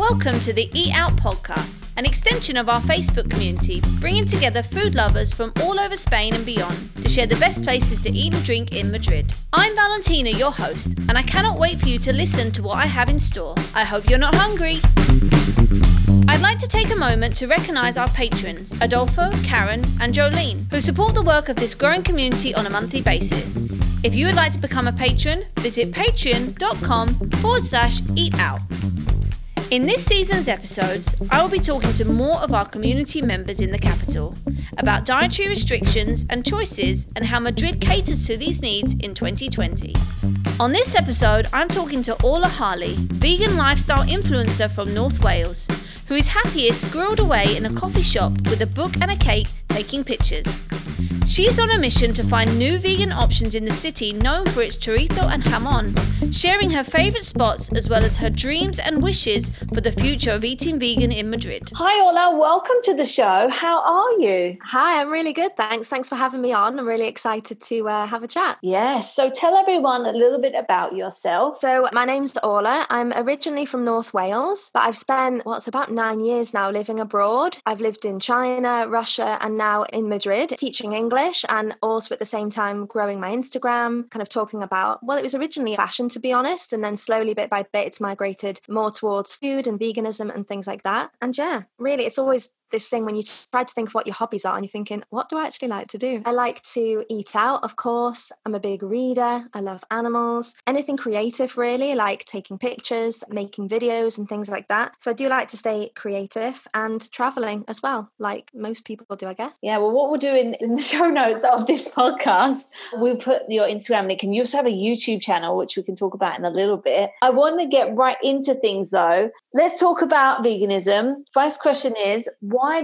Welcome to the Eat Out podcast, an extension of our Facebook community, bringing together food lovers from all over Spain and beyond to share the best places to eat and drink in Madrid. I'm Valentina, your host, and I cannot wait for you to listen to what I have in store. I hope you're not hungry. I'd like to take a moment to recognise our patrons, Adolfo, Karen, and Jolene, who support the work of this growing community on a monthly basis. If you would like to become a patron, visit patreon.com forward slash eat out. In this season's episodes, I will be talking to more of our community members in the capital about dietary restrictions and choices and how Madrid caters to these needs in 2020. On this episode, I'm talking to Orla Harley, vegan lifestyle influencer from North Wales, who is happiest squirreled away in a coffee shop with a book and a cake taking pictures. She is on a mission to find new vegan options in the city known for its chorizo and jamon, sharing her favourite spots as well as her dreams and wishes for the future of eating vegan in Madrid. Hi, Orla. Welcome to the show. How are you? Hi, I'm really good. Thanks. Thanks for having me on. I'm really excited to uh, have a chat. Yes. So tell everyone a little bit about yourself. So, my name's Orla. I'm originally from North Wales, but I've spent what's about nine years now living abroad. I've lived in China, Russia, and now in Madrid teaching English and also at the same time growing my Instagram, kind of talking about, well, it was originally fashion to be honest. And then slowly, bit by bit, it's migrated more towards food and veganism and things like that. And yeah, really, it's always this thing when you try to think of what your hobbies are and you're thinking, what do I actually like to do? I like to eat out, of course. I'm a big reader. I love animals. Anything creative, really, like taking pictures, making videos, and things like that. So I do like to stay creative and traveling as well, like most people do, I guess. Yeah, well, what we'll do in, in the show notes of this podcast, we'll put your Instagram link and you also have a YouTube channel, which we can talk about in a little bit. I want to get right into things though. Let's talk about veganism. First question is,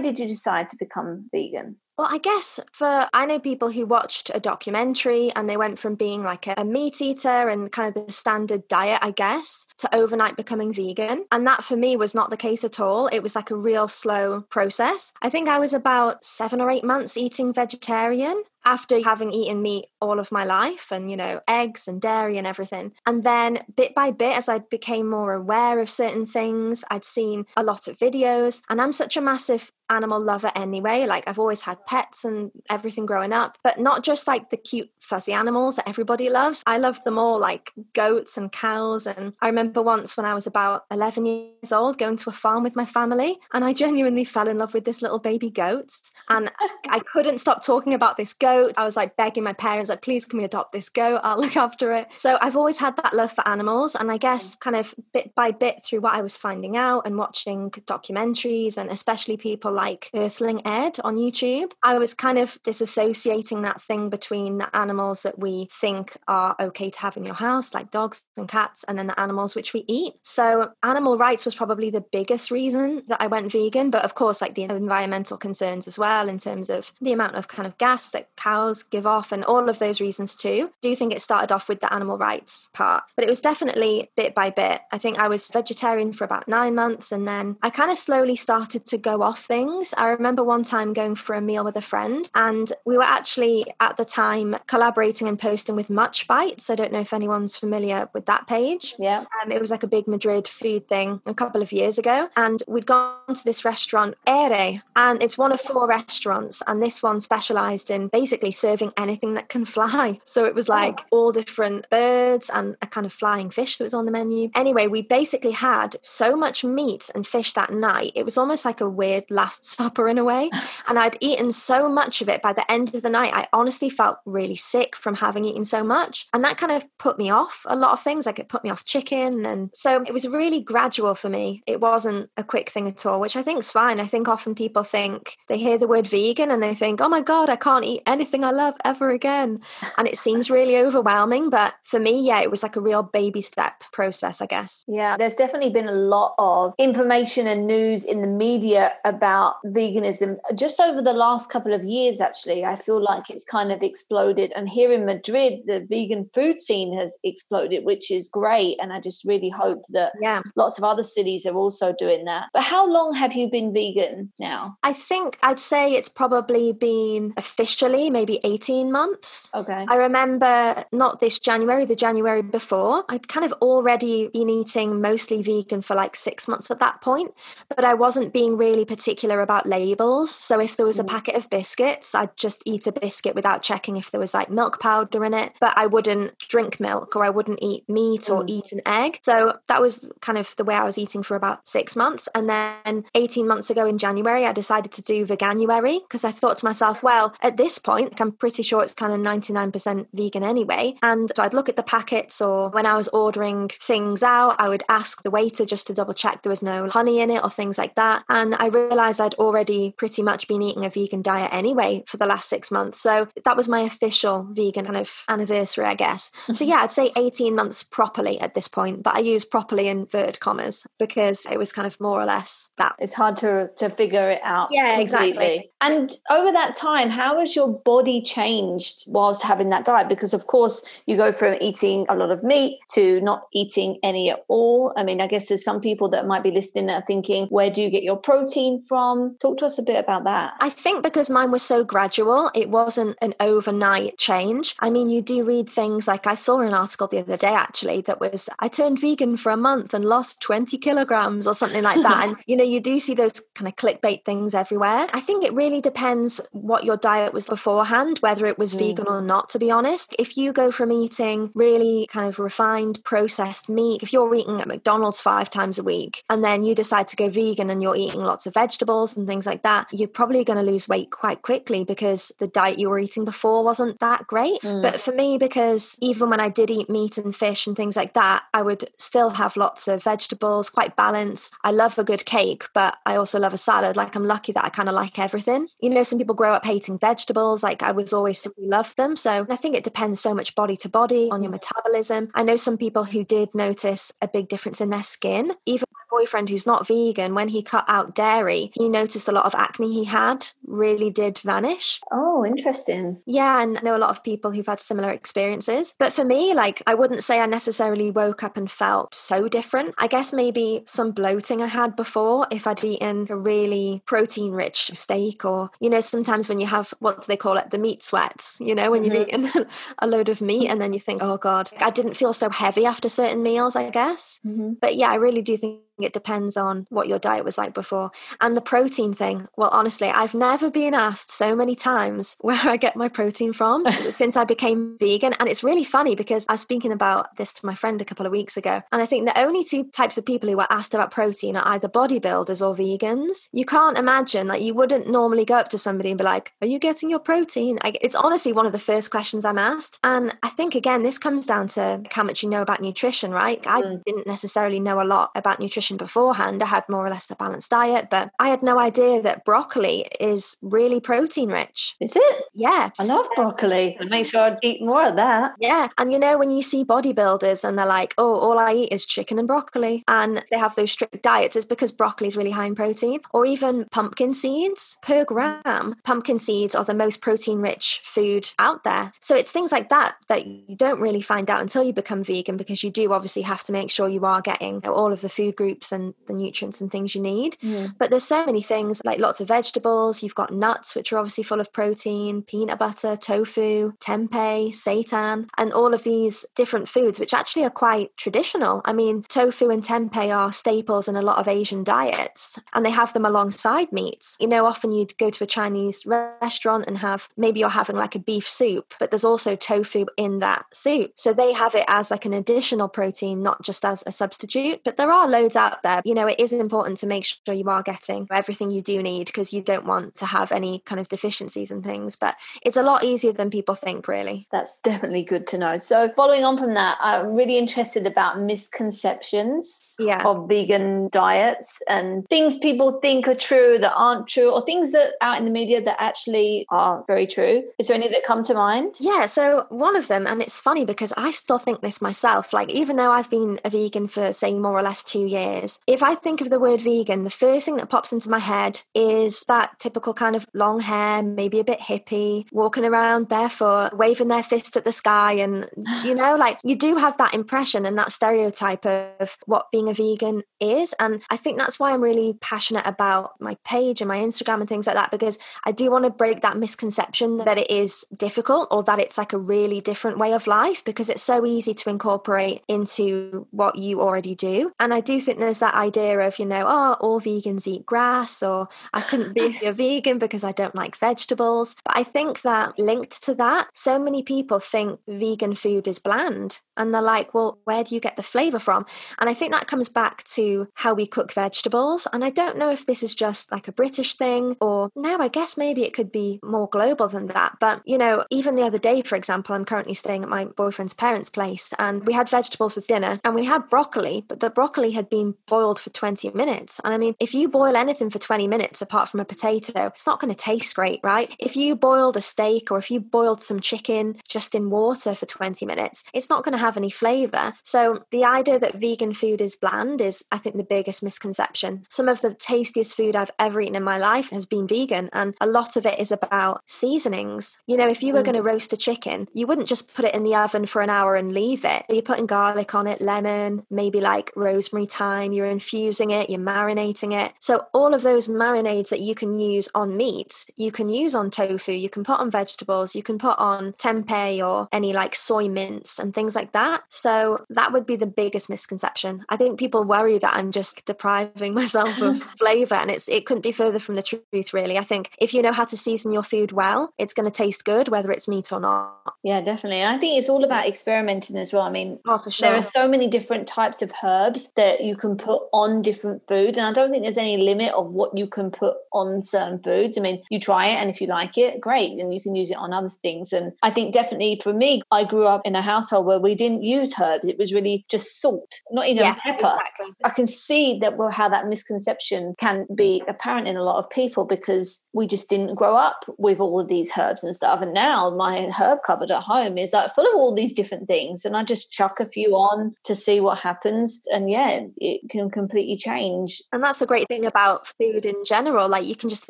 did you decide to become vegan? Well, I guess for I know people who watched a documentary and they went from being like a, a, meat eater and kind of the standard diet, I guess, to overnight becoming vegan. And that for me was not the case at all. It was like a real slow process. I think I was about seven or eight months eating vegetarian after having eaten meat all of my life and, you know, eggs and dairy and everything. And then bit by bit, as I became more aware of certain things, I'd seen a lot of videos. And I'm such a massive animal lover anyway. Like I've always had pets and everything growing up, but not just like the cute fuzzy animals that everybody loves. I love them all, like goats and cows. And I remember once when I was about 11 years old going to a farm with my family and I genuinely fell in love with this little baby goat. And I couldn't stop talking about this goat goat. I was like begging my parents, like, please can we adopt this goat? I'll look after it. So I've always had that love for animals. And I guess mm. kind of bit by bit through what I was finding out and watching documentaries and especially people like Earthling Ed on YouTube, I was kind of disassociating that thing between the animals that we think are okay to have in your house, like dogs and cats, and then the animals which we eat. So animal rights was probably the biggest reason that I went vegan. But of course, like the environmental concerns as well, in terms of the amount of kind of gas that cows give off and all of those reasons too. I do think it started off with the animal rights part, but it was definitely bit by bit. I think I was vegetarian for about nine months and then I kind of slowly started to go off things. I remember one time going for a meal with a friend and we were actually at the time collaborating and posting with Much Bites. I don't know if anyone's familiar with that page. Yeah. Um, it was like a big Madrid food thing a couple of years ago and we'd gone to this restaurant, Ere, and it's one of four restaurants and this one specialized in basically basically serving anything that can fly. So it was like oh. all different birds and a kind of flying fish that was on the menu. Anyway, we basically had so much meat and fish that night. It was almost like a weird last supper in a way. And I'd eaten so much of it by the end of the night, I honestly felt really sick from having eaten so much. And that kind of put me off a lot of things. Like it put me off chicken. And so it was really gradual for me. It wasn't a quick thing at all, which I think is fine. I think often people think they hear the word vegan and they think, oh my God, I can't eat anything anything I love ever again. And it seems really overwhelming. But for me, yeah, it was like a real baby step process, I guess. Yeah, there's definitely been a lot of information and news in the media about veganism just over the last couple of years, actually. I feel like it's kind of exploded. And here in Madrid, the vegan food scene has exploded, which is great. And I just really hope that yeah. lots of other cities are also doing that. But how long have you been vegan now? I think I'd say it's probably been officially maybe 18 months. Okay. I remember not this January, the January before. I'd kind of already been eating mostly vegan for like six months at that point, but I wasn't being really particular about labels. So if there was a mm. packet of biscuits, I'd just eat a biscuit without checking if there was like milk powder in it, but I wouldn't drink milk or I wouldn't eat meat or mm. eat an egg. So that was kind of the way I was eating for about six months. And then 18 months ago in January, I decided to do Veganuary because I thought to myself, well, at this point, I'm pretty sure it's kind of 99% vegan anyway. And so I'd look at the packets or when I was ordering things out, I would ask the waiter just to double check there was no honey in it or things like that. And I realized I'd already pretty much been eating a vegan diet anyway for the last six months. So that was my official vegan kind of anniversary, I guess. Mm-hmm. so yeah, I'd say 18 months properly at this point, but I use properly in inverted commas because it was kind of more or less that. It's hard to, to figure it out. Yeah, completely. exactly. And over that time, how has your body changed whilst having that diet? Because, of course, you go from eating a lot of meat to not eating any at all. I mean, I guess there's some people that might be listening and thinking, where do you get your protein from? Talk to us a bit about that. I think because mine was so gradual, it wasn't an overnight change. I mean, you do read things like I saw an article the other day actually that was, I turned vegan for a month and lost 20 kilograms or something like that. and, you know, you do see those kind of clickbait things everywhere. I think it really depends what your diet was beforehand, whether it was mm. vegan or not, to be honest. If you go from eating really kind of refined processed meat, if you're eating at McDonald's five times a week and then you decide to go vegan and you're eating lots of vegetables and things like that, you're probably going to lose weight quite quickly because the diet you were eating before wasn't that great. Mm. But for me, because even when I did eat meat and fish and things like that, I would still have lots of vegetables, quite balanced. I love a good cake, but I also love a salad. Like I'm lucky that I kind of like everything. You know, some people grow up hating vegetables. Like I was always simply loved them. So I think it depends so much body to body on your mm. metabolism. I know some people who did notice a big difference in their skin. Even boyfriend who's not vegan, when he cut out dairy, he noticed a lot of acne he had really did vanish. Oh, interesting. Yeah, and I know a lot of people who've had similar experiences. But for me, like I wouldn't say I necessarily woke up and felt so different I guess maybe some bloating I had before if I'd eaten a really protein rich steak, or, you know, sometimes when you have what do they call it, the meat sweats, you know, when mm-hmm. you've eaten a load of meat and then you think, oh God, I didn't feel so heavy after certain meals, I guess. Mm-hmm. But yeah, I really do think it depends on what your diet was like before. And the protein thing, well, honestly, I've never been asked so many times where I get my protein from since I became vegan. And it's really funny because I was speaking about this to my friend a couple of weeks ago. And I think the only two types of people who are asked about protein are either bodybuilders or vegans. You can't imagine, like, you wouldn't normally go up to somebody and be like, Are you getting your protein? Like, it's honestly one of the first questions I'm asked. And I think, again, this comes down to how much you know about nutrition, right? I mm. didn't necessarily know a lot about nutrition nutrition beforehand. I had more or less a balanced diet, but I had no idea that broccoli is really protein rich. Is it? Yeah. I love broccoli. I make sure I eat more of that. Yeah. And you know, when you see bodybuilders and they're like, oh, all I eat is chicken and broccoli, and they have those strict diets, it's because broccoli is really high in protein. Or even pumpkin seeds per gram. Pumpkin seeds are the most protein rich food out there. So it's things like that that you don't really find out until you become vegan because you do obviously have to make sure you are getting all of the food groups and the nutrients and things you need. Mm. But there's so many things like lots of vegetables. You've got nuts, which are obviously full of protein, peanut butter, tofu, tempeh, seitan, and all of these different foods, which actually are quite traditional. I mean, tofu and tempeh are staples in a lot of Asian diets, and they have them alongside meats. You know, often you'd go to a Chinese restaurant and have maybe you're having like a beef soup, but there's also tofu in that soup. So they have it as like an additional protein, not just as a substitute. But there are loads out out there, you know, it is important to make sure you are getting everything you do need because you don't want to have any kind of deficiencies and things. But it's a lot easier than people think, really. That's definitely good to know. So, following on from that, I'm really interested about misconceptions yeah. of vegan diets and things people think are true that aren't true, or things that out in the media that actually are very true. Is there any that come to mind? Yeah. So, one of them, and it's funny because I still think this myself, like, even though I've been a vegan for, say, more or less two years is if I think of the word vegan, the first thing that pops into my head is that typical kind of long hair, maybe a bit hippie, walking around barefoot, waving their fist at the sky. And, you know, like you do have that impression and that stereotype of what being a vegan is. And I think that's why I'm really passionate about my page and my Instagram and things like that, because I do want to break that misconception that it is difficult or that it's like a really different way of life, because it's so easy to incorporate into what you already do. And I do think there's that idea of, you know, oh, all vegans eat grass, or I couldn't be a vegan because I don't like vegetables. But I think that linked to that, so many people think vegan food is bland. And they're like, well, where do you get the flavor from? And I think that comes back to how we cook vegetables. And I don't know if this is just like a British thing or no, I guess maybe it could be more global than that. But, you know, even the other day, for example, I'm currently staying at my boyfriend's parents' place and we had vegetables with dinner and we had broccoli, but the broccoli had been boiled for 20 minutes. And I mean, if you boil anything for 20 minutes apart from a potato, it's not going to taste great, right? If you boiled a steak or if you boiled some chicken just in water for 20 minutes, it's not going to have any flavor. So the idea that vegan food is bland is, I think, the biggest misconception. Some of the tastiest food I've ever eaten in my life has been vegan, and a lot of it is about seasonings. You know, if you were mm. going to roast a chicken, you wouldn't just put it in the oven for an hour and leave it. You're putting garlic on it, lemon, maybe like rosemary thyme, you're infusing it, you're marinating it. So all of those marinades that you can use on meat, you can use on tofu, you can put on vegetables, you can put on tempeh or any like soy mince and things like that. So that would be the biggest misconception. I think people worry that I'm just depriving myself of flavor and it's it couldn't be further from the truth really. I think if you know how to season your food well, it's going to taste good whether it's meat or not. Yeah, definitely. And I think it's all about experimenting as well. I mean, oh, for sure. there are so many different types of herbs that you can put on different foods and I don't think there's any limit of what you can put on certain foods. I mean, you try it and if you like it, great, and you can use it on other things. And I think definitely for me, I grew up in a household where we didn't use herbs. It was really just salt, not even yeah, pepper. Exactly. I can see that well, how that misconception can be apparent in a lot of people because we just didn't grow up with all of these herbs and stuff. And now my herb cupboard at home is like full of all these different things. And I just chuck a few on to see what happens. And yeah, it can completely change. And that's a great thing about food in general. Like you can just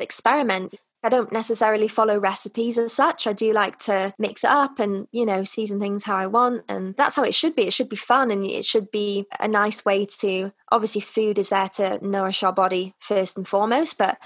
experiment. I don't necessarily follow recipes as such. I do like to mix it up and, you know, season things how I want. And that's how it should be. It should be fun and it should be a nice way to, obviously, food is there to nourish our body first and foremost. But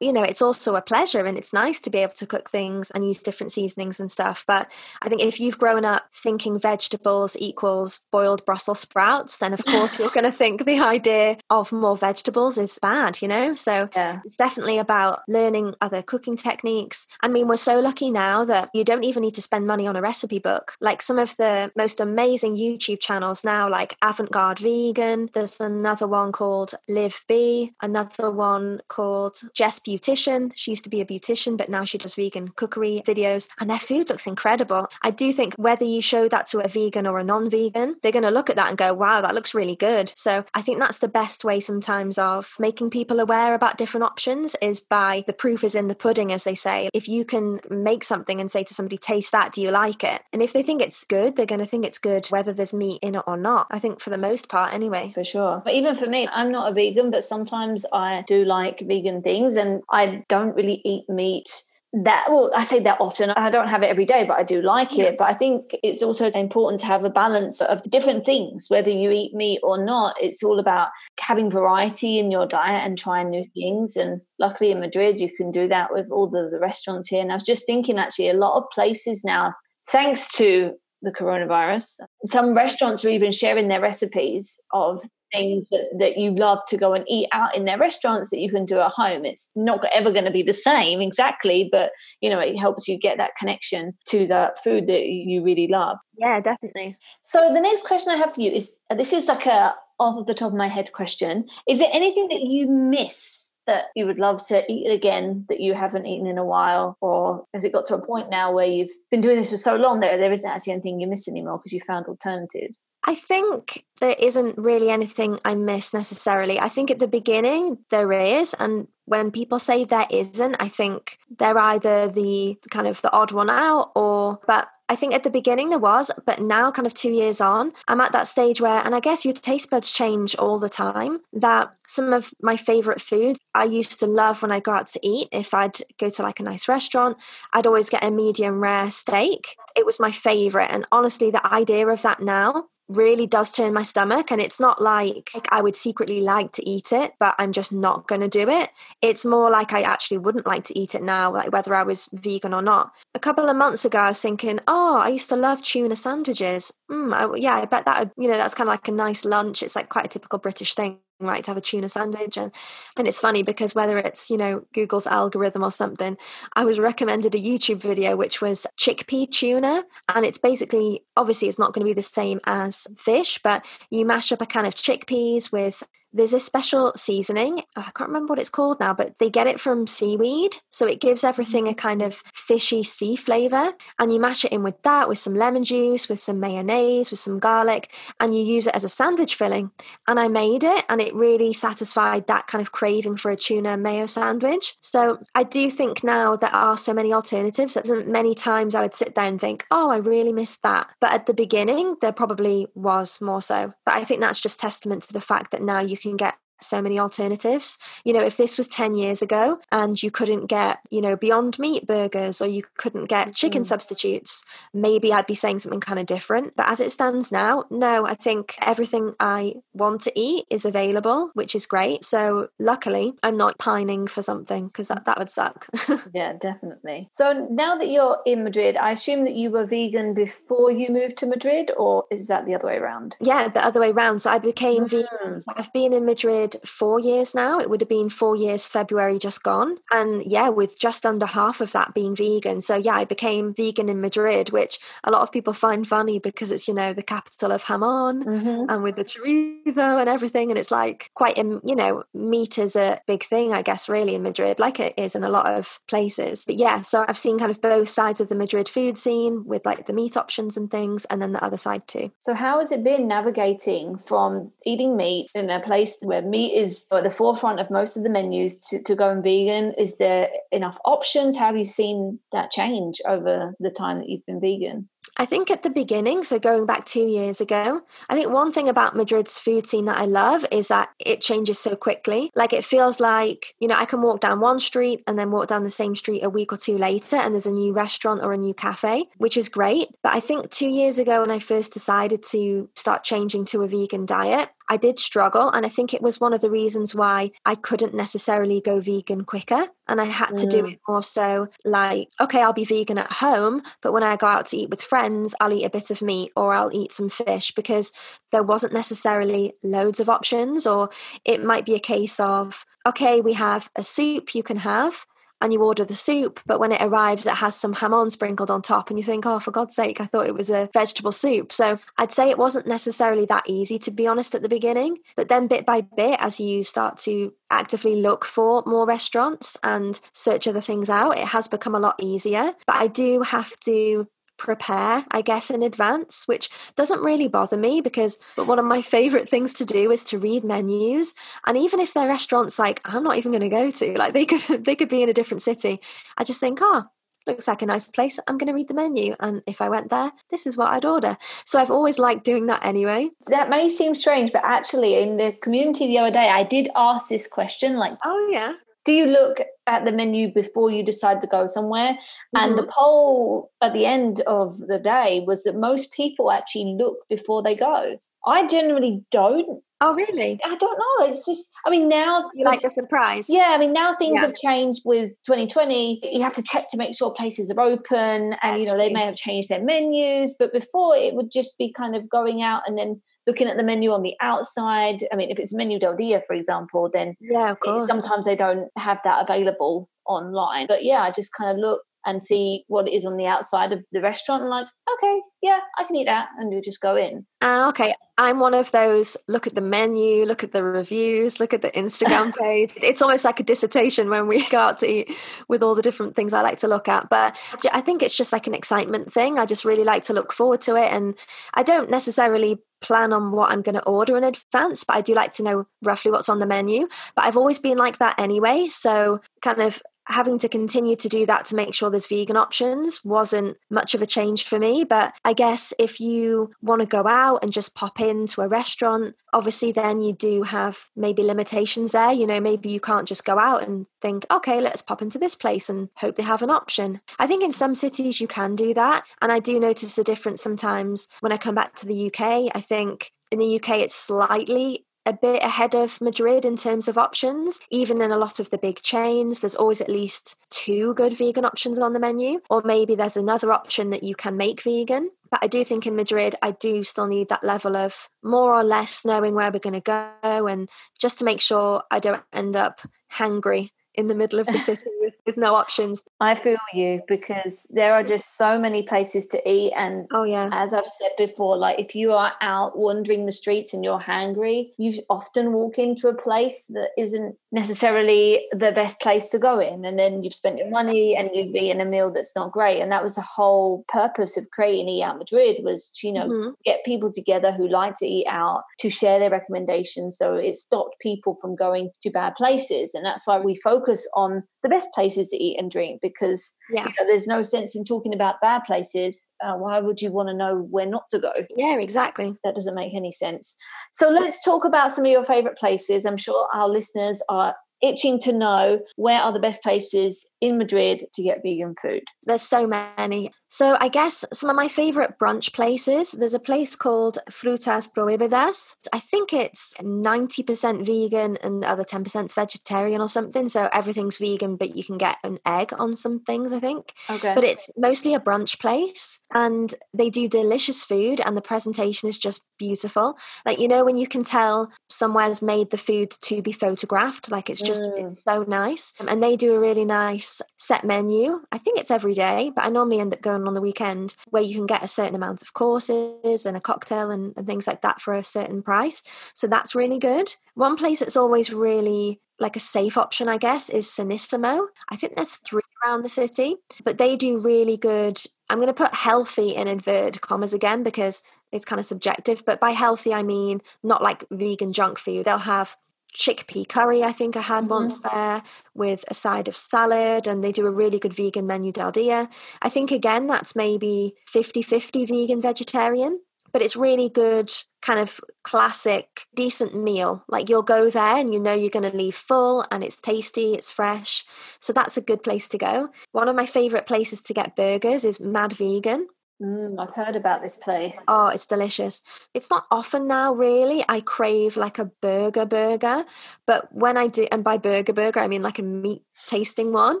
you know, it's also a pleasure and it's nice to be able to cook things and use different seasonings and stuff. But I think if you've grown up thinking vegetables equals boiled Brussels sprouts, then of course you're going to think the idea of more vegetables is bad, you know? So yeah. it's definitely about learning other cooking techniques. I mean, we're so lucky now that you don't even need to spend money on a recipe book. Like some of the most amazing YouTube channels now, like Avant Garde Vegan, there's another one called Live b another one called Jess beautician. She used to be a beautician, but now she does vegan cookery videos, and their food looks incredible. I do think whether you show that to a vegan or a non vegan, they're going to look at that and go, wow, that looks really good. So I think that's the best way sometimes of making people aware about different options is by the proof is in the pudding, as they say. If you can make something and say to somebody, taste that, do you like it? And if they think it's good, they're going to think it's good whether there's meat in it or not. I think for the most part, anyway. For sure. But even for me, I'm not a vegan, but sometimes I do like vegan things. And I don't really eat meat that well i say that often. I don't have it every day but i do like it. But i think it's also important to have a balance of different things whether you eat meat or not. It's all about having variety in your diet and trying new things. And luckily in madrid you can do that with all the, the restaurants here. And i was just thinking actually a lot of places now thanks to the coronavirus some restaurants are even sharing their recipes of things that, that you love to go and eat out in their restaurants that you can do at home. It's not ever going to be the same exactly, but you know, it helps you get that connection to the food that you really love. Yeah, definitely. So the next question I have for you is this is like a off the top of my head question. Is there anything that you miss that you would love to eat again that you haven't eaten in a while? Or has it got to a point now where you've been doing this for so long that there isn't actually anything you miss anymore because you found alternatives? I think there isn't really anything I miss necessarily. I think at the beginning there is, and when people say there isn't, I think they're either the kind of the odd one out or, but I think at the beginning there was, but now, kind of two years on, I'm at that stage where, and I guess your taste buds change all the time, that some of my favorite foods I used to love when I go out to eat. If I'd go to like a nice restaurant, I'd always get a medium rare steak. It was my favorite. And honestly, the idea of that now really does turn my stomach and it's not like, like I would secretly like to eat it but I'm just not going to do it. It's more like I actually wouldn't like to eat it now like whether I was vegan or not. A couple of months ago I was thinking oh I used to love tuna sandwiches. Mm, I, yeah I bet that you know that's kind of like a nice lunch. It's like quite a typical British thing right to have a tuna sandwich and and it's funny because whether it's you know google's algorithm or something i was recommended a youtube video which was chickpea tuna and it's basically obviously it's not going to be the same as fish but you mash up a can of chickpeas with there's a special seasoning. I can't remember what it's called now, but they get it from seaweed. So it gives everything a mm. kind of fishy sea flavor. And you mash it in with that, with some lemon juice, with some mayonnaise, with some garlic, and you use it as a sandwich filling. And I made it, and it really satisfied that kind of craving for a tuna mayo sandwich. So I do think now there are so many alternatives. That many times I would sit there and think, oh, I really missed that. But at the beginning, there probably was more so. But I think that's just testament to the fact that now you can get so many alternatives. You know, if this was 10 years ago and you couldn't get, you know, beyond meat burgers or you couldn't get chicken mm. substitutes, maybe I'd be saying something kind of different. But as it stands now, no, I think everything I want to eat is available, which is great. So luckily, I'm not pining for something because that, that would suck. yeah, definitely. So now that you're in Madrid, I assume that you were vegan before you moved to Madrid, or is that the other way around? Yeah, the other way around. So I became mm. vegan. So I've been in Madrid four years now. It would have been four years February just gone. And yeah, with just under half of that being vegan. So yeah, I became vegan in Madrid, which a lot of people find funny because it's, you know, the capital of Jamon mm-hmm. and with the chorizo and everything. And it's like quite, you know, meat is a big thing, I guess, really in Madrid, like it is in a lot of places. But yeah, so I've seen kind of both sides of the Madrid food scene with like the meat options and things, and then the other side too. So how has it been navigating from eating meat in a place where meat meat is at the forefront of most of the menus to, to going vegan. Is there enough options? How have you seen that change over the time that you've been vegan? I think at the beginning, so going back two years ago, I think one thing about Madrid's food scene that I love is that it changes so quickly. Like it feels like, you know, I can walk down one street and then walk down the same street a week or two later and there's a new restaurant or a new cafe, which is great. But I think two years ago when I first decided to start changing to a vegan diet, I did struggle. And I think it was one of the reasons why I couldn't necessarily go vegan quicker. And I had to mm. do it more so like, okay, I'll be vegan at home, but when I go out to eat with friends, I'll eat a bit of meat or I'll eat some fish because there wasn't necessarily loads of options. Or it might be a case of, okay, we have a soup you can have, and you order the soup, but when it arrives, it has some jamon sprinkled on top, and you think, oh, for God's sake, I thought it was a vegetable soup. So I'd say it wasn't necessarily that easy, to be honest, at the beginning. But then, bit by bit, as you start to actively look for more restaurants and search other things out, it has become a lot easier. But I do have to prepare, I guess, in advance, which doesn't really bother me because but one of my favorite things to do is to read menus. And even if they're restaurants like I'm not even going to go to, like they could they could be in a different city, I just think, oh, looks like a nice place. I'm going to read the menu. And if I went there, this is what I'd order. So I've always liked doing that anyway. That may seem strange, but actually, in the community the other day, I did ask this question like, oh, yeah do you look at the menu before you decide to go somewhere? Mm-hmm. And the mm-hmm. poll at the end of the day was that most people actually look before they go. I generally don't. Oh, really? I don't know. It's just, I mean, now. You like the surprise? Yeah. I mean, now things yeah. have changed with 2020. You have to check to make sure places are open and, That's you know, true. they may have changed their menus. But before, it would just be kind of going out and then looking at the menu on the outside. I mean, if it's menu del dia, for example, then yeah, of course. sometimes they don't have that available online. But yeah, I just kind of look and see what it is on the outside of the restaurant and like, okay, yeah, I can eat that and we just go in. Uh, okay. I'm one of those look at the menu, look at the reviews, look at the Instagram page. it's almost like a dissertation when we go out to eat with all the different things I like to look at. But I think it's just like an excitement thing. I just really like to look forward to it. And I don't necessarily plan on what I'm going to order in advance, but I do like to know roughly what's on the menu. But I've always been like that anyway. So, kind of having to continue to do that to make sure there's vegan options wasn't much of a change for me. But I guess if you want to go out and just pop into a restaurant, obviously then you do have maybe limitations there. You know, maybe you can't just go out and think, okay, let's pop into this place and hope they have an option. I think in some cities you can do that. And I do notice a difference sometimes when I come back to the UK. I think in the UK it's slightly a bit ahead of Madrid in terms of options. Even in a lot of the big chains, there's always at least two good vegan options on the menu, or maybe there's another option that you can make vegan. But I do think in Madrid, I do still need that level of more or less knowing where we're going to go and just to make sure I don't end up hangry in the middle of the city with, with no options. I feel you because there are just so many places to eat. And oh, yeah. As I've said before, like if you are out wandering the streets and you're hungry, you often walk into a place that isn't necessarily the best place to go in. And then you've spent your money and you've eaten a meal that's not great. And that was the whole purpose of creating Eat Out Madrid was to, you know, mm-hmm. get people together who like to eat out to share their recommendations. So it stopped people from going to bad places. And that's why we focus focus on the best places to eat and drink because yeah. you know, there's no sense in talking about bad places. Uh, why would you want to know where not to go? Yeah, exactly. That doesn't make any sense. So let's talk about some of your favorite places. I'm sure our listeners are itching to know where are the best places in Madrid to get vegan food. There's so many. So I guess some of my favorite brunch places, there's a place called Frutas Prohibidas. I think it's 90% vegan and the other 10% vegetarian or something. So everything's vegan, but you can get an egg on some things, I think. Okay. But it's mostly a brunch place and they do delicious food and the presentation is just beautiful. Like, you know, when you can tell somewhere's made the food to be photographed, like it's just, mm. it's so nice. And they do a really nice set menu. I think it's every day, but I normally end up going on the weekend where you can get a certain amount of courses and a cocktail and, and things like that for a certain price. So that's really good. One place that's always really like a safe option, I guess, is Sanissimo. I think there's three around the city, but they do really good. I'm going to put healthy in inverted commas again because it's kind of subjective, but by healthy, I mean not like vegan junk food. They'll have chickpea curry, I think I had mm-hmm. once there with a side of salad, and they do a really good vegan menu del dia. I think, again, that's maybe 50 50 vegan vegetarian, but it's really good, kind of classic, decent meal. Like you'll go there and you know you're going to leave full and it's tasty, it's fresh. So that's a good place to go. One of my favorite places to get burgers is Mad Vegan. Mm, I've heard about this place. Oh, it's delicious. It's not often now, really. I crave like a burger burger, but when I do, and by burger burger, I mean like a meat tasting one.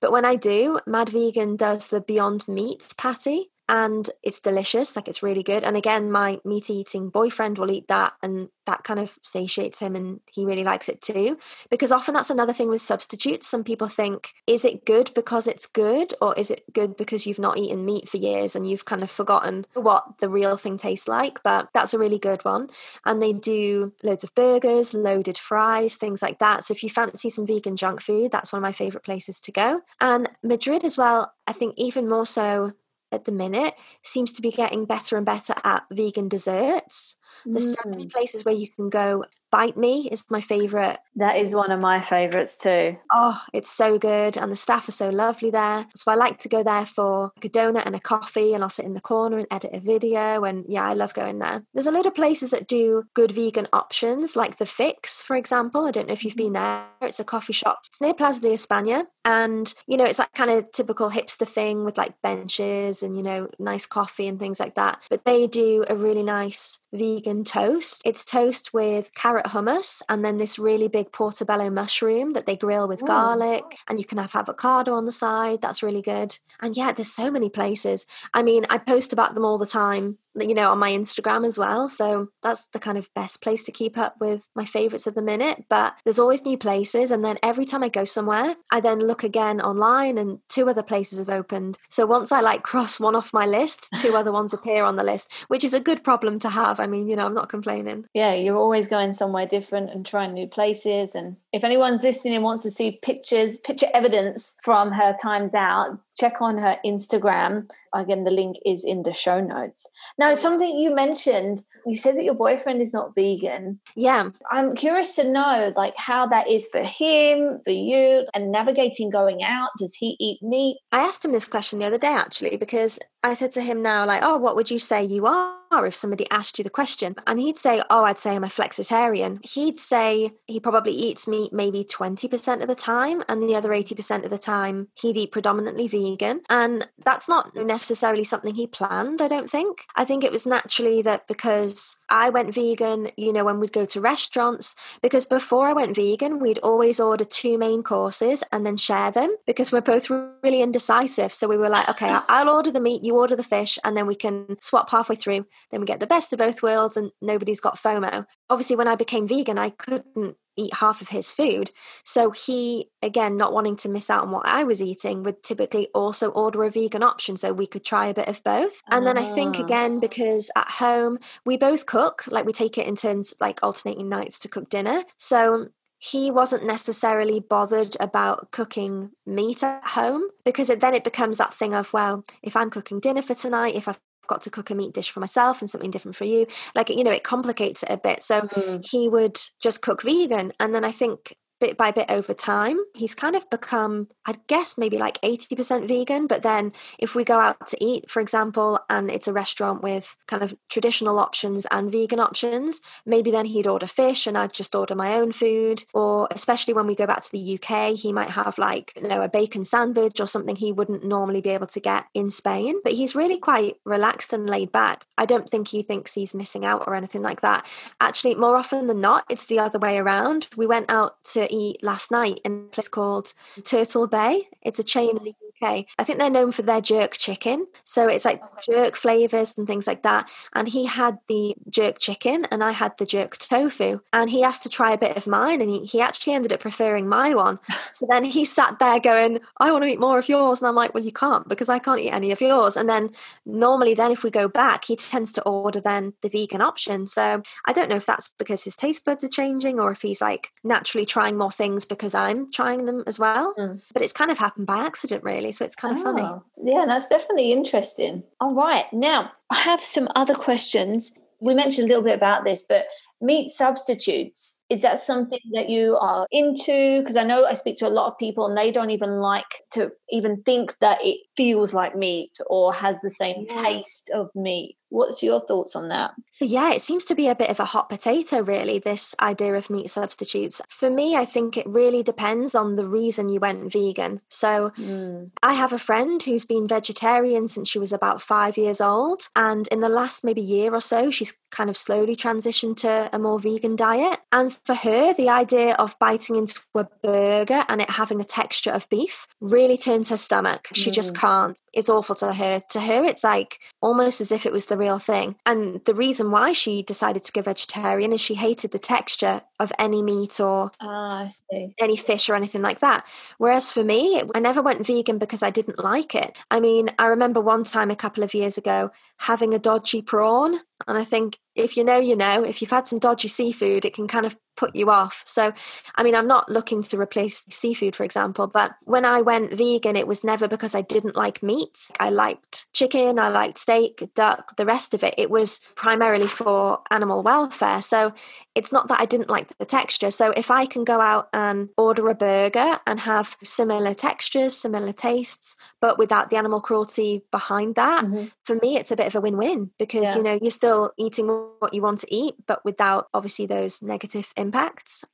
But when I do, Mad Vegan does the Beyond Meat patty and it's delicious like it's really good and again my meat eating boyfriend will eat that and that kind of satiates him and he really likes it too because often that's another thing with substitutes. Some people think is it good because it's good or is it good because you've not eaten meat for years and you've kind of forgotten what the real thing tastes like? But that's a really good one and they do loads of burgers loaded fries things like that. So if you fancy some vegan junk food that's one of my favorite places to go. And madrid as well i think even more so at the minute seems to be getting better and better at vegan desserts. There's mm. so many places where you can go Bite Me is my favorite. That is one of my favorites too. Oh, it's so good. And the staff are so lovely there. So I like to go there for a donut and a coffee, and I'll sit in the corner and edit a video. And yeah, I love going there. There's a lot of places that do good vegan options, like The Fix, for example. I don't know if you've been there. It's a coffee shop. It's near Plaza de España. And, you know, it's that kind of typical hipster thing with like benches and, you know, nice coffee and things like that. But they do a really nice vegan toast. It's toast with carrot carrot hummus and then this really big portobello mushroom that they grill with Ooh. garlic and you can have avocado on the side that's really good and yeah there's so many places i mean i post about them all the time you know on my instagram as well. So that's the kind of best place to keep up with my favorites at the minute. But there's always new places. And then every time i go somewhere i then look again online and two other places have opened. So once i like cross one off my list two other ones appear on the list which is a good problem to have. I mean you know i'm not complaining. Yeah you're always going somewhere different and trying new places and if anyone's listening and wants to see pictures picture evidence from her times out check on her instagram again, the link is in the show notes. Now, it's something you mentioned. You said that your boyfriend is not vegan. Yeah. I'm curious to know, like, how that is for him, for you, and navigating going out. Does he eat meat? I asked him this question the other day, actually, because I said to him now, like, oh, what would you say you are if somebody asked you the question? And he'd say, oh, I'd say I'm a flexitarian. He'd say he probably eats meat maybe 20% of the time, and the other 80% of the time he'd eat predominantly vegan. And that's not necessarily something he planned, I don't think. I think it was naturally that because I went vegan, you know, when we'd go to restaurants, because before I went vegan, we'd always order two main courses and then share them because we're both really indecisive. So we were like, okay, I'll order the meat, you order the fish and then we can swap halfway through. Then we get the best of both worlds and nobody's got FOMO. Obviously, when I became vegan, I couldn't eat half of his food. So he, again, not wanting to miss out on what I was eating, would typically also order a vegan option so we could try a bit of both. And then I think, Ah. again, because at home we both cook, like we take it in turns, like alternating nights to cook dinner. So he wasn't necessarily bothered about cooking meat at home because it, then it becomes that thing of, well, if I'm cooking dinner for tonight, if I've got to cook a meat dish for myself and something different for you, like, you know, it complicates it a bit. So Mm. he would just cook vegan. And then I think bit by bit over time, he's kind of become, I'd guess, maybe like 80% vegan. But then if we go out to eat, for example, and it's a restaurant with kind of traditional options and vegan options, maybe then he'd order fish and I'd just order my own food. Or especially when we go back to the UK, he might have like, you know, a bacon sandwich or something he wouldn't normally be able to get in Spain. But he's really quite relaxed and laid back. I don't think he thinks he's missing out or anything like that. Actually, more often than not, it's the other way around. We went out to eat last night in a place called Turtle Bay. It's a chain oh. in the UK. I think they're known for their jerk chicken. So it's like jerk flavors and things like that. And he had the jerk chicken and I had the jerk tofu. And he asked to try a bit of mine and he, he actually ended up preferring my one. So then he sat there going, I want to eat more of yours. And I'm like, well, you can't because I can't eat any of yours. And then normally, then if we go back, he tends to order then the vegan option. So I don't know if that's because his taste buds are changing or if he's like naturally trying more things because I'm trying them as well. Mm. But it's kind of happened by accident, really. So it's kind of funny. Oh, Yeah, that's definitely interesting. All right. Now, I have some other questions. We mentioned a little bit about this, but meat substitutes, is that something that you are into? Because I know I speak to a lot of people and they don't even like to even think that it feels like meat or has the same Yeah. taste of meat. What's your thoughts on that? So, yeah, it seems to be a bit of a hot potato, really, this idea of meat substitutes. For me, I think it really depends on the reason you went vegan. So, Mm. I have a friend who's been vegetarian since she was about five years old. And in the last maybe year or so, she's kind of slowly transitioned to a more vegan diet. And for her, the idea of biting into a burger and it having the texture of beef really turns her stomach. She just Mm. can't. It's awful to her. To her, it's like almost as if it was the real thing. And the reason why she decided to go vegetarian is she hated the texture of any meat or I see. any fish or anything like that. Whereas for me, I never went vegan because I didn't like it. I mean, I remember one time a couple of years ago having a dodgy prawn. And I think if you know, you know, if you've had some dodgy seafood, it can kind of put you off. So, I mean, I'm not looking to replace seafood, for example, but when I went vegan, it was never because I didn't like meat. I liked chicken, I liked steak, duck, the rest of it. It was primarily for animal welfare. So, it's not that I didn't like the texture. So if I can go out and order a burger and have similar textures, similar tastes, but without the animal cruelty behind that, Mhm. for me it's a bit of a win-win because Yeah. you know you're still eating what you want to eat, but without obviously those negative impacts.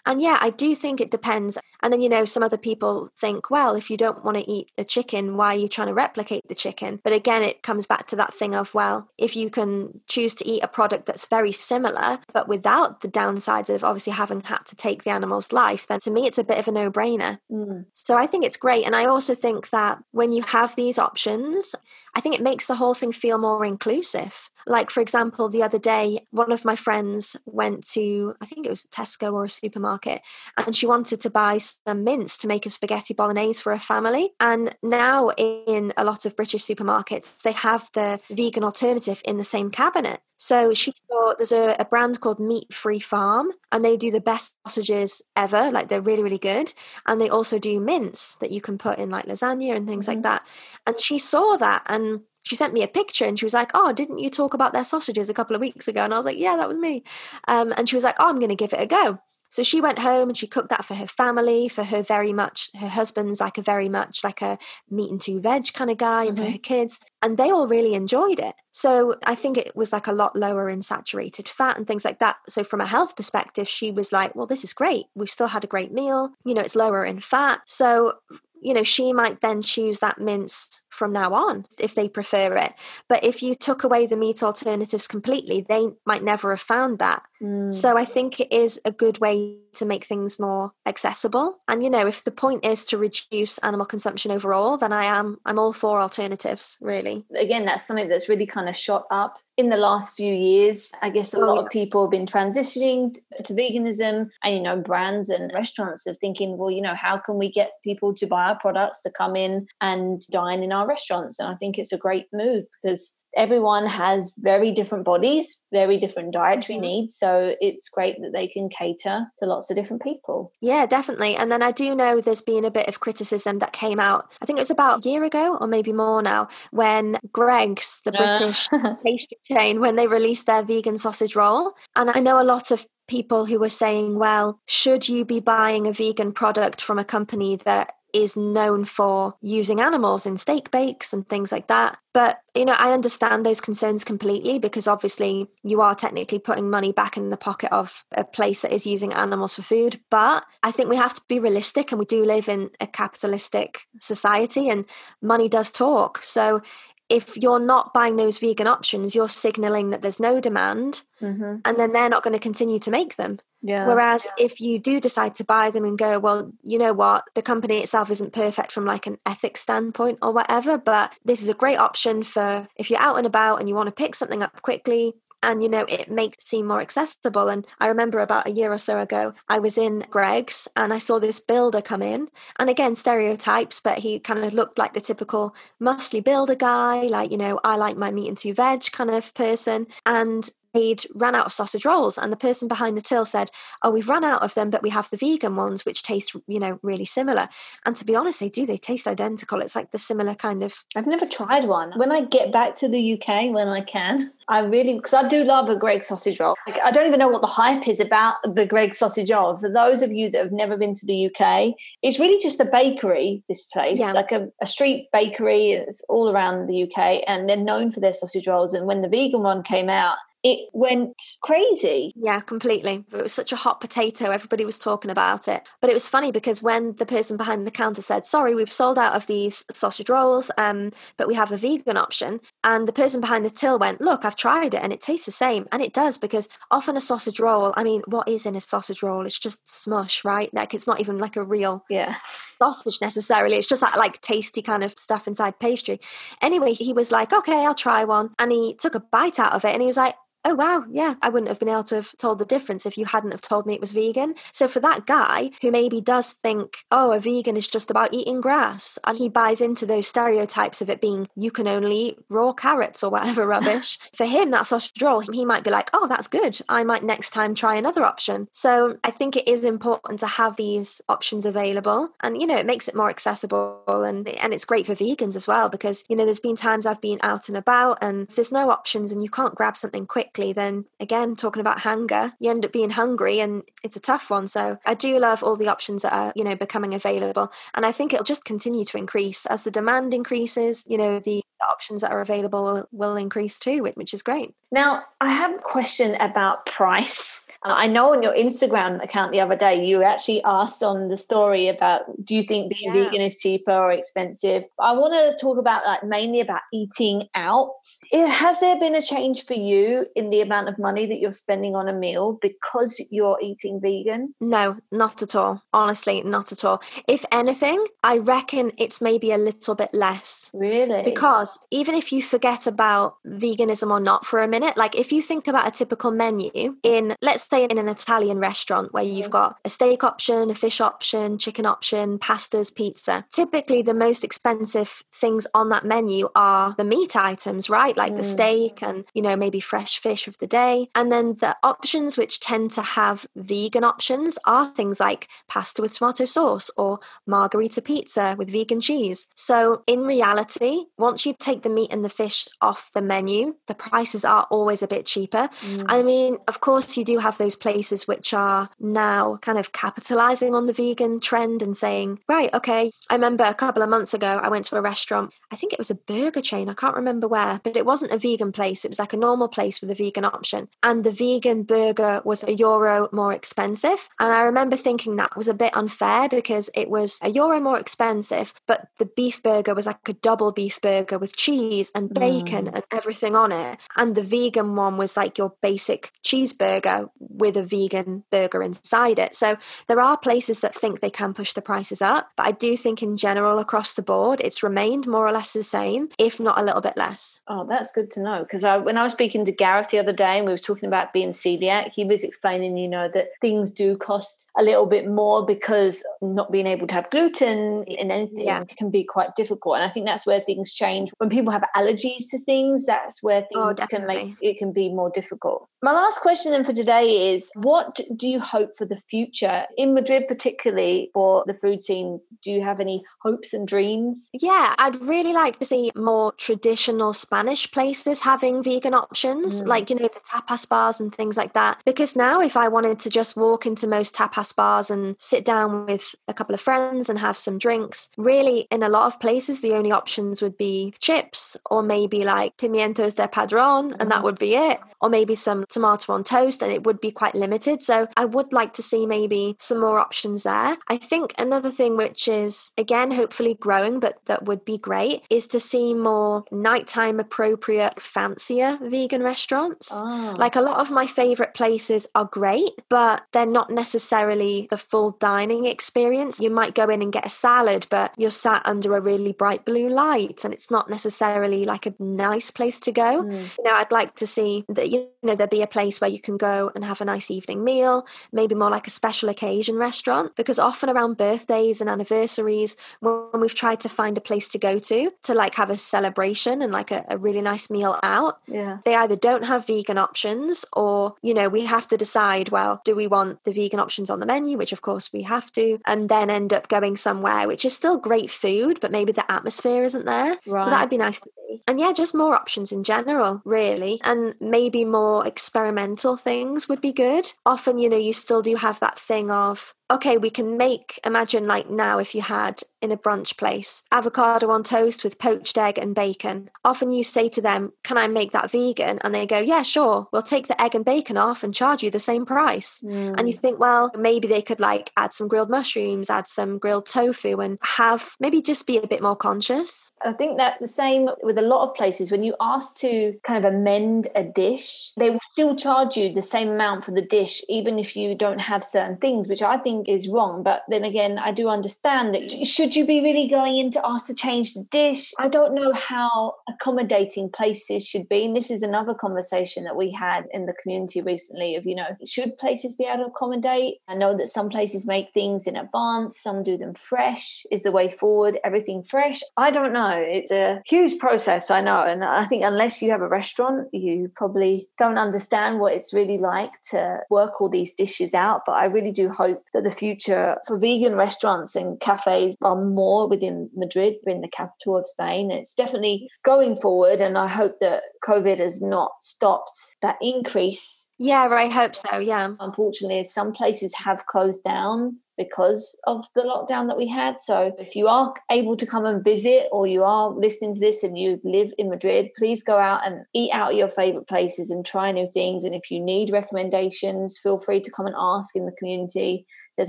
And yeah, I do think it depends. And then you know some other people think, well, if you don't want to eat a chicken, why are you trying to replicate the chicken? But again, it comes back to that thing of well, if you can choose to eat a product that's very similar but without the downsides of obviously having had to take the animal's life, then to me it's a bit of a no-brainer. Mm. So I think it's great. And I also think that when you have these options, I think it makes the whole thing feel more inclusive. Like, for example, the other day, one of my friends went to, I think it was Tesco or a supermarket, and she wanted to buy some mince to make a spaghetti bolognese for her family. And now, in a lot of British supermarkets, they have the vegan alternative in the same cabinet. So she thought there's a, a brand called Meat Free Farm, and they do the best sausages ever. Like they're really, really good. And they also do mince that you can put in like lasagna and things like Mhm. that. And she saw that and she sent me a picture and she was like, Oh, didn't you talk about their sausages a couple of weeks ago? And I was like, Yeah, that was me. Um, and she was like, Oh, I'm going to give it a go. So she went home and she cooked that for her family, for her very much, her husband's like a very much like a meat and two veg kind of guy, and mm-hmm. for her kids. And they all really enjoyed it. So I think it was like a lot lower in saturated fat and things like that. So from a health perspective, she was like, well, this is great. We've still had a great meal. You know, it's lower in fat. So you know, she might then choose that minced from now on if they prefer it. But if you took away the meat alternatives completely, they might never have found that. Mm. So I think it is a good way to make things more accessible. And you know, if the point is to reduce animal consumption overall, then I am I'm all for alternatives, really. Again, that's something that's really kind of shot up in the last few years. I guess a oh, lot of people have been transitioning to veganism and you know, brands and restaurants are thinking, well, you know, how can we get people to buy our products to come in and dine in our restaurants? And I think it's a great move because everyone has very different bodies, very different dietary mm-hmm. needs. So it's great that they can cater to lots of different people. Yeah, definitely. And then I do know there's been a bit of criticism that came out, I think it was about a year ago or maybe more now, when Greggs, the uh. British pastry chain, when they released their vegan sausage roll. And I know a lot of people who were saying, well, should you be buying a vegan product from a company that is known for using animals in steak bakes and things like that. But, you know, I understand those concerns completely because obviously you are technically putting money back in the pocket of a place that is using animals for food. But I think we have to be realistic and we do live in a capitalistic society and money does talk. So if you're not buying those vegan options, you're signaling that there's no demand mm-hmm. and then they're not going to continue to make them. Yeah. Whereas yeah. if you do decide to buy them and go, well, you know what, the company itself isn't perfect from like an ethics standpoint or whatever, but this is a great option for if you're out and about and you want to pick something up quickly, and you know it makes seem more accessible and i remember about a year or so ago i was in Greggs and i saw this builder come in and again stereotypes but he kind of looked like the typical muscly builder guy like you know i like my meat and two veg kind of person and they'd ran out of sausage rolls and the person behind the till said oh we've run out of them but we have the vegan ones which taste you know really similar. And to be honest they do they taste identical. It's like the similar kind of i've never tried one. When i get back to the uk when i can i really because i do love a Greggs sausage roll. Like, i don't even know what the hype is about the Greggs sausage roll. For those of you that have never been to the uk it's really just a bakery this place. Yeah. like a, a street bakery it's all around the uk and they're known for their sausage rolls. And when the vegan one came out it went crazy. Yeah, completely. It was such a hot potato. Everybody was talking about it. But it was funny because when the person behind the counter said, Sorry, we've sold out of these sausage rolls, um, but we have a vegan option. And the person behind the till went, Look, I've tried it and it tastes the same. And it does because often a sausage roll, I mean, what is in a sausage roll? It's just smush, right? Like it's not even like a real yeah. sausage necessarily. It's just that like tasty kind of stuff inside pastry. Anyway, he was like, Okay, I'll try one. And he took a bite out of it and he was like, oh wow yeah i wouldn't have been able to have told the difference if you hadn't have told me it was vegan. So for that guy who maybe does think oh a vegan is just about eating grass and he buys into those stereotypes of it being you can only eat raw carrots or whatever rubbish for him that sausage roll he might be like oh that's good. I might next time try another option. So i think it is important to have these options available and you know it makes it more accessible and and it's great for vegans as well because you know there's been times i've been out and about and there's no options and you can't grab something quick quickly, then again, talking about hunger, you end up being hungry and it's a tough one. So I do love all the options that are, you know, becoming available. And I think it'll just continue to increase as the demand increases, you know, the options that are available will, increase too, which is great. Now, I have a question about price. Uh, I know on your Instagram account the other day, you actually asked on the story about do you think being yeah. vegan is cheaper or expensive? I want to talk about like mainly about eating out. Has there been a change for you in the amount of money that you're spending on a meal because you're eating vegan? No, not at all. Honestly, not at all. If anything, I reckon it's maybe a little bit less. Really? Because even if you forget about veganism or not for a minute, like if you think about a typical menu in, let's say, in an Italian restaurant where you've got a steak option, a fish option, chicken option, pastas, pizza, typically the most expensive things on that menu are the meat items, right? Like mm. the steak and, you know, maybe fresh fish of the day. And then the options which tend to have vegan options are things like pasta with tomato sauce or margherita pizza with vegan cheese. So in reality, once you've take the meat and the fish off the menu, the prices are always a bit cheaper. Mm. I mean, of course, you do have those places which are now kind of capitalizing on the vegan trend and saying, right, okay. I remember a couple of months ago, I went to a restaurant. I think it was a burger chain. I can't remember where, but it wasn't a vegan place. It was like a normal place with a vegan option. And the vegan burger was a euro more expensive. And I remember thinking that was a bit unfair because it was a euro more expensive, but the beef burger was like a double beef burger with cheese and bacon mm. and everything on it. And the vegan one was like your basic cheeseburger with a vegan burger inside it. So there are places that think they can push the prices up, but I do think in general across the board it's remained more or less the same, if not a little bit less. Oh, that's good to know because when I was speaking to Gareth the other day and we were talking about being celiac, he was explaining, you know, that things do cost a little bit more because not being able to have gluten in anything yeah. can be quite difficult. And I think that's where things change. When people have allergies to things, that's where oh, things oh, can make it can be more difficult. My last question then for today is what do you hope for the future in Madrid, particularly for the food scene? Do you have any hopes and dreams? Yeah, I'd really like to see more traditional Spanish places having vegan options, mm. like, you know, the tapas bars and things like that. Because now, if I wanted to just walk into most tapas bars and sit down with a couple of friends and have some drinks, really, in a lot of places, the only options would be chips or maybe like pimientos de padron, and that mm-hmm. would be it or maybe some tomato on toast, and it would be quite limited. So I would like to see maybe some more options there. I think another thing which is, again, hopefully growing, but that would be great, is to see more nighttime appropriate, fancier vegan restaurants. Oh. Like a lot of my favorite places are great, but they're not necessarily the full dining experience. You might go in and get a salad, but you're sat under a really bright blue light, and it's not necessarily like a nice place to go. Mm. You know, I'd like to see that you know there'd be a place where you can go and have a nice evening meal maybe more like a special occasion restaurant because often around birthdays and anniversaries when we've tried to find a place to go to to like have a celebration and like a, a really nice meal out yeah they either don't have vegan options or you know we have to decide well do we want the vegan options on the menu which of course we have to and then end up going somewhere which is still great food but maybe the atmosphere isn't there right. so that would be nice to and yeah just more options in general really and maybe more experimental things would be good. Often, you know, you still do have that thing of okay, we can make, imagine like now if you had in a brunch place avocado on toast with poached egg and bacon. Often you say to them, Can I make that vegan? And they go, Yeah, sure. We'll take the egg and bacon off and charge you the same price. Mm. And you think, Well, maybe they could like add some grilled mushrooms, add some grilled tofu, and have maybe just be a bit more conscious. I think that's the same with a lot of places. When you ask to kind of amend a dish, they will still charge you the same amount for the dish, even if you don't have certain things, which I think is wrong. But then again, I do understand that should you be really going in to ask to change the dish? I don't know how accommodating places should be. And this is another conversation that we had in the community recently of, you know, should places be able to accommodate? I know that some places make things in advance, some do them fresh. Is the way forward everything fresh? I don't know. It's a huge process, I know. And I think unless you have a restaurant, you probably don't understand what it's really like to work all these dishes out. But I really do hope that the the future for vegan restaurants and cafes are more within Madrid, in the capital of Spain. It's definitely going forward, and I hope that COVID has not stopped that increase. Yeah, I hope so. Yeah. Unfortunately, some places have closed down because of the lockdown that we had. So if you are able to come and visit or you are listening to this and you live in Madrid, please go out and eat out your favorite places and try new things. And if you need recommendations, feel free to come and ask in the community. There's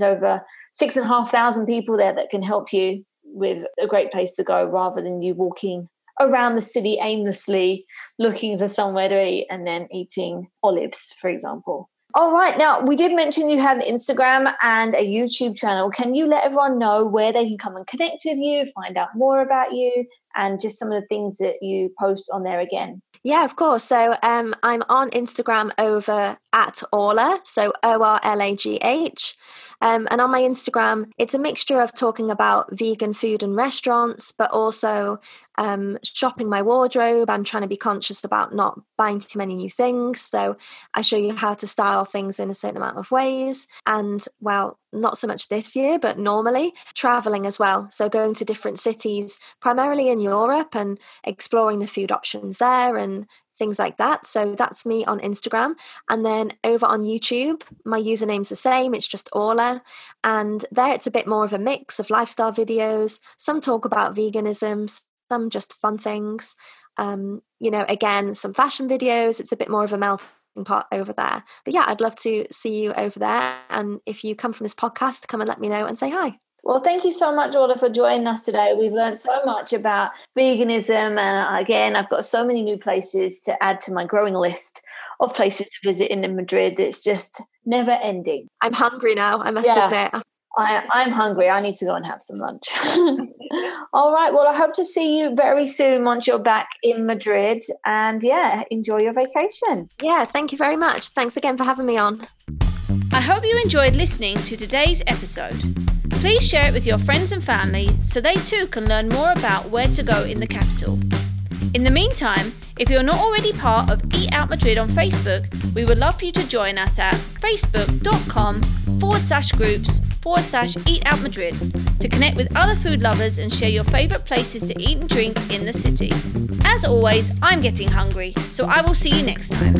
over six and a half thousand people there that can help you with a great place to go rather than you walking around the city aimlessly looking for somewhere to eat and then eating olives, for example. All right. Now, we did mention you had an Instagram and a YouTube channel. Can you let everyone know where they can come and connect with you, find out more about you, and just some of the things that you post on there again? Yeah, of course. So um, I'm on Instagram over at Orla, so O R L A G H. Um, and on my Instagram, it's a mixture of talking about vegan food and restaurants, but also um, shopping my wardrobe. I'm trying to be conscious about not buying too many new things. So I show you how to style things in a certain amount of ways. And well, not so much this year, but normally traveling as well. So going to different cities, primarily in Europe, and exploring the food options there and things like that. So that's me on Instagram. And then over on YouTube, my username's the same, it's just Orla. And there it's a bit more of a mix of lifestyle videos. Some talk about veganism, some just fun things. Um, you know, again, some fashion videos. It's a bit more of a melting pot over there. But yeah, I'd love to see you over there. And if you come from this podcast, come and let me know and say hi. Well, thank you so much, Orla, for joining us today. We've learned so much about veganism. And uh, again, I've got so many new places to add to my growing list of places to visit in Madrid. It's just never ending. I'm hungry now, I must yeah. admit. I, I'm hungry. I need to go and have some lunch. All right. Well, I hope to see you very soon once you're back in Madrid. And yeah, enjoy your vacation. Yeah, thank you very much. Thanks again for having me on. I hope you enjoyed listening to today's episode. Please share it with your friends and family so they too can learn more about where to go in the capital. In the meantime, if you're not already part of Eat Out Madrid on Facebook, we would love for you to join us at facebook.com forward slash groups forward slash Eat Out Madrid to connect with other food lovers and share your favourite places to eat and drink in the city. As always, I'm getting hungry, so I will see you next time.